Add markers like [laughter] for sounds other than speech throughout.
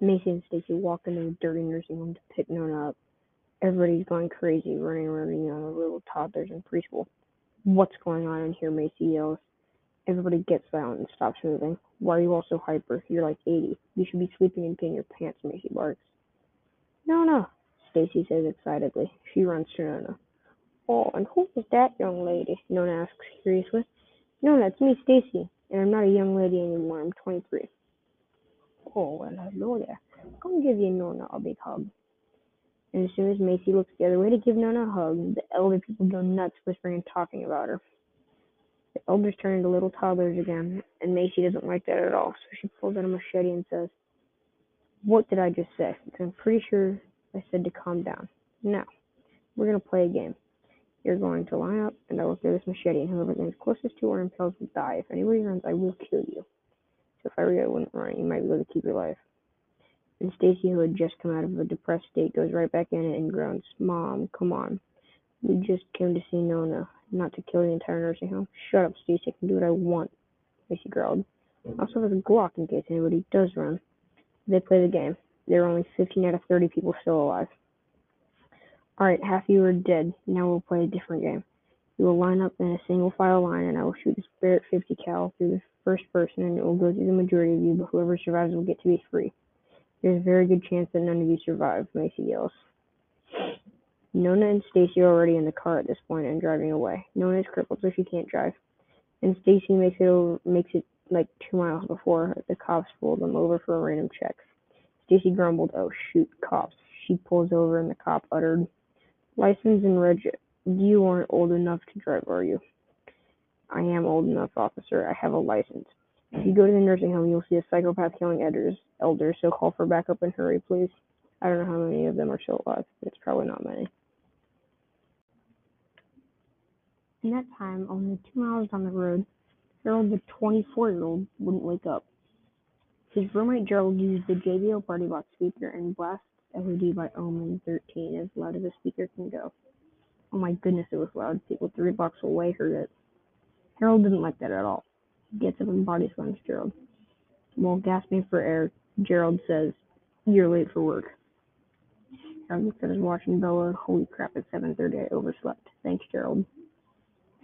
Macy and Stacy walk into the dirty nursing home to pick Nona up. Everybody's going crazy, running around yelling at little toddlers in preschool. What's going on in here? Macy yells. Everybody gets silent and stops moving. Why are you all so hyper? You're like 80. You should be sleeping and peeing your pants, Macy barks. No, no, Stacy says excitedly. She runs to Nona. Oh, and who is that young lady? Nona asks curiously. Nona, it's me, Stacy, and I'm not a young lady anymore. I'm 23. Oh, well, hello there. Come give you Nona a big hug. And as soon as Macy looks the other way to give Nona a hug, the elder people go nuts, whispering and talking about her. The elders turn into little toddlers again, and Macy doesn't like that at all, so she pulls out a machete and says, What did I just say? Because I'm pretty sure I said to calm down. Now, we're going to play a game. You're going to line up, and I will throw this machete, and whoever lands closest to or impales will die. If anybody runs, I will kill you. So if I were you, I wouldn't run. You might be able to keep your life. And Stacy, who had just come out of a depressed state, goes right back in it and groans, Mom, come on. We just came to see Nona, not to kill the entire nursing home. Shut up, Stacy. I can do what I want, Macy growled. I also have a Glock in case anybody does run. They play the game. There are only 15 out of 30 people still alive. Alright, half of you are dead. Now we'll play a different game. You will line up in a single file line, and I will shoot this Barrett 50 cal through the first person, and it will go through the majority of you, but whoever survives will get to be free. There's a very good chance that none of you survive, Macy yells. Nona and Stacy are already in the car at this point and driving away. Nona is crippled, so she can't drive. And Stacy makes it over, makes it like two miles before the cops pull them over for a random check. Stacy grumbled, "Oh shoot, cops!" She pulls over, and the cop uttered, "License and reg. You aren't old enough to drive, are you?" "I am old enough, officer. I have a license." If you mm. go to the nursing home, you'll see a psychopath killing elders, elders, so call for backup and hurry, please. I don't know how many of them are still alive, but it's probably not many. In that time, only two miles down the road, Harold, the 24 year old, wouldn't wake up. His roommate Gerald used the JBL Party Box speaker and blasts LED by Omen 13 as loud as a speaker can go. Oh my goodness, it was loud. People three blocks away heard it. Harold didn't like that at all. He gets up and body slams Gerald. While gasping for air, Gerald says, You're late for work. Harold looks at his watch and bellowed, Holy crap, it's 7.30. I overslept. Thanks, Gerald.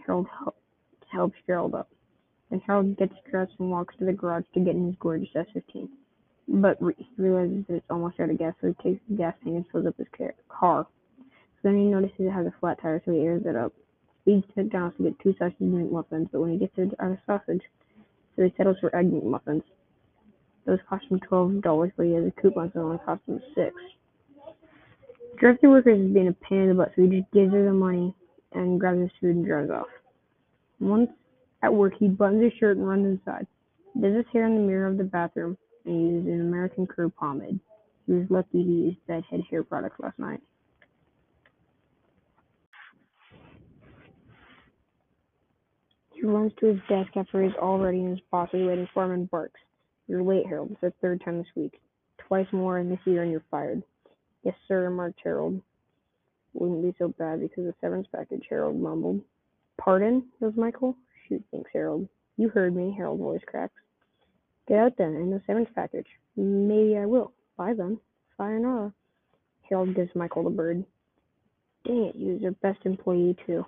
Harold helps Gerald up. Then Harold gets dressed and walks to the garage to get in his gorgeous S15. But re- he realizes that it's almost out of gas, so he takes the gas tank and fills up his car. So then he notices it has a flat tire, so he airs it up. Speeds to McDonald's to get two sausage McMuffins, but when he gets there, out of sausage, so he settles for egg McMuffins. Those cost him twelve dollars, but he has a coupon, so it only cost him six. Drive-through worker is being a pain in the butt, so he just gives her the money and grabs his food and drives off. Once at work, he buttons his shirt and runs inside. Does his hair in the mirror of the bathroom and uses an American Crew pomade. He was lucky he used Bedhead hair products last night. He runs to his desk after he's all ready and his boss waiting for him and barks. You're late, Harold. It's the third time this week. Twice more in this year and you're fired. Yes, sir, remarked Harold. Wouldn't be so bad because of the severance package, Harold mumbled. Pardon? yells Michael. Shoot, thinks Harold. You heard me, Harold's voice cracks. Get out then, and the severance package. Maybe I will. Bye then. Sayonara. Harold gives Michael the bird. Dang it, he was their best employee too.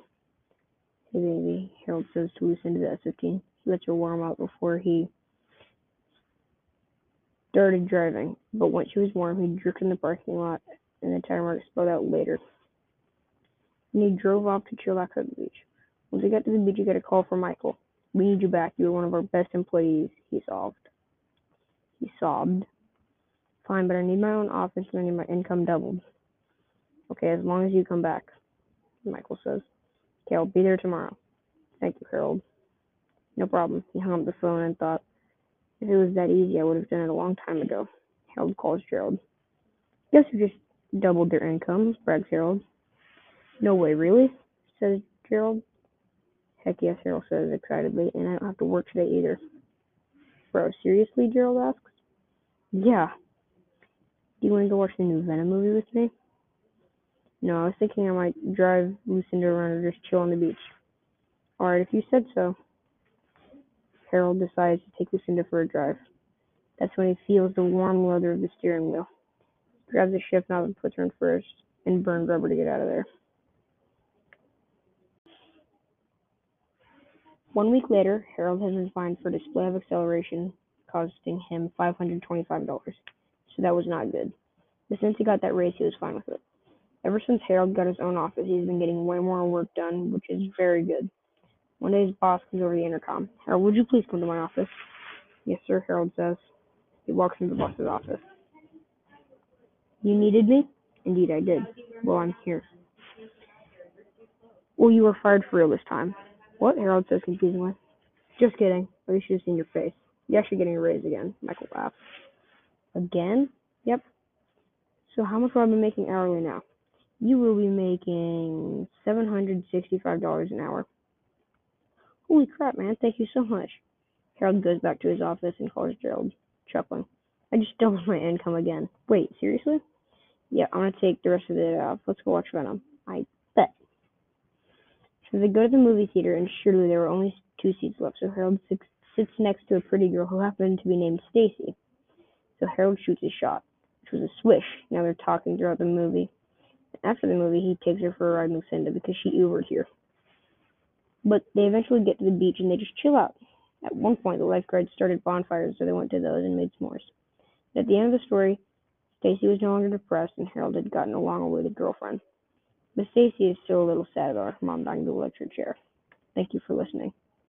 Hey baby, Harold says to Lucinda the S-15. He lets her warm up before he started driving, but once she was warm, he jerked in the parking lot, and the tire marks spelled out later. And he drove off to chillax at the beach. Once he got to the beach, he got a call from Michael. We need you back. You were one of our best employees, he sobbed. He sobbed. Fine, but I need my own office and I need my income doubled. Okay, as long as you come back, Michael says. I'll be there tomorrow. Thank you, Harold. No problem. He hung up the phone and thought, if it was that easy, I would have done it a long time ago. Harold calls Gerald. Guess you just doubled their incomes, brags Harold. No way, really? says Gerald. Heck yes, Harold says excitedly, and I don't have to work today either. Bro, seriously? Gerald asks. Yeah. Do you want to go watch the new Venom movie with me? No, I was thinking I might drive Lucinda around or just chill on the beach. Alright, if you said so. Harold decides to take Lucinda for a drive. That's when he feels the warm leather of the steering wheel. He grabs the shift knob and puts her in first, and burns rubber to get out of there. One week later, Harold has been fined for display of acceleration, costing him $525. So that was not good. But since he got that raise, he was fine with it. Ever since Harold got his own office, he's been getting way more work done, which is very good. One day his boss comes over the intercom. Harold, would you please come to my office? Yes, sir, Harold says. He walks into the boss's office. You needed me? Indeed, I did. Well, I'm here. Well, you were fired for real this time. What? Harold says confusingly. Just kidding. At least you should have seen your face. You're actually getting a raise again. Michael laughs. Again? Yep. So how much will I be making hourly now? You will be making $765 an hour. Holy crap, man. Thank you so much. Harold goes back to his office and calls Gerald, chuckling. I just doubled [laughs] my income again. Wait, seriously? Yeah, I'm gonna take the rest of the day off. Let's go watch Venom. I bet. So they go to the movie theater, and surely there were only two seats left. So Harold sits, next to a pretty girl who happened to be named Stacy. So Harold shoots his shot, which was a swish. Now they're talking throughout the movie. After the movie, he takes her for a ride in Lucinda because she Ubered here. But they eventually get to the beach and they just chill out. At one point, the lifeguards started bonfires, so they went to those and made s'mores. At the end of the story, Stacy was no longer depressed, and Harold had gotten a long-awaited girlfriend. But Stacy is still a little sad about her mom dying of the electric chair. Thank you for listening.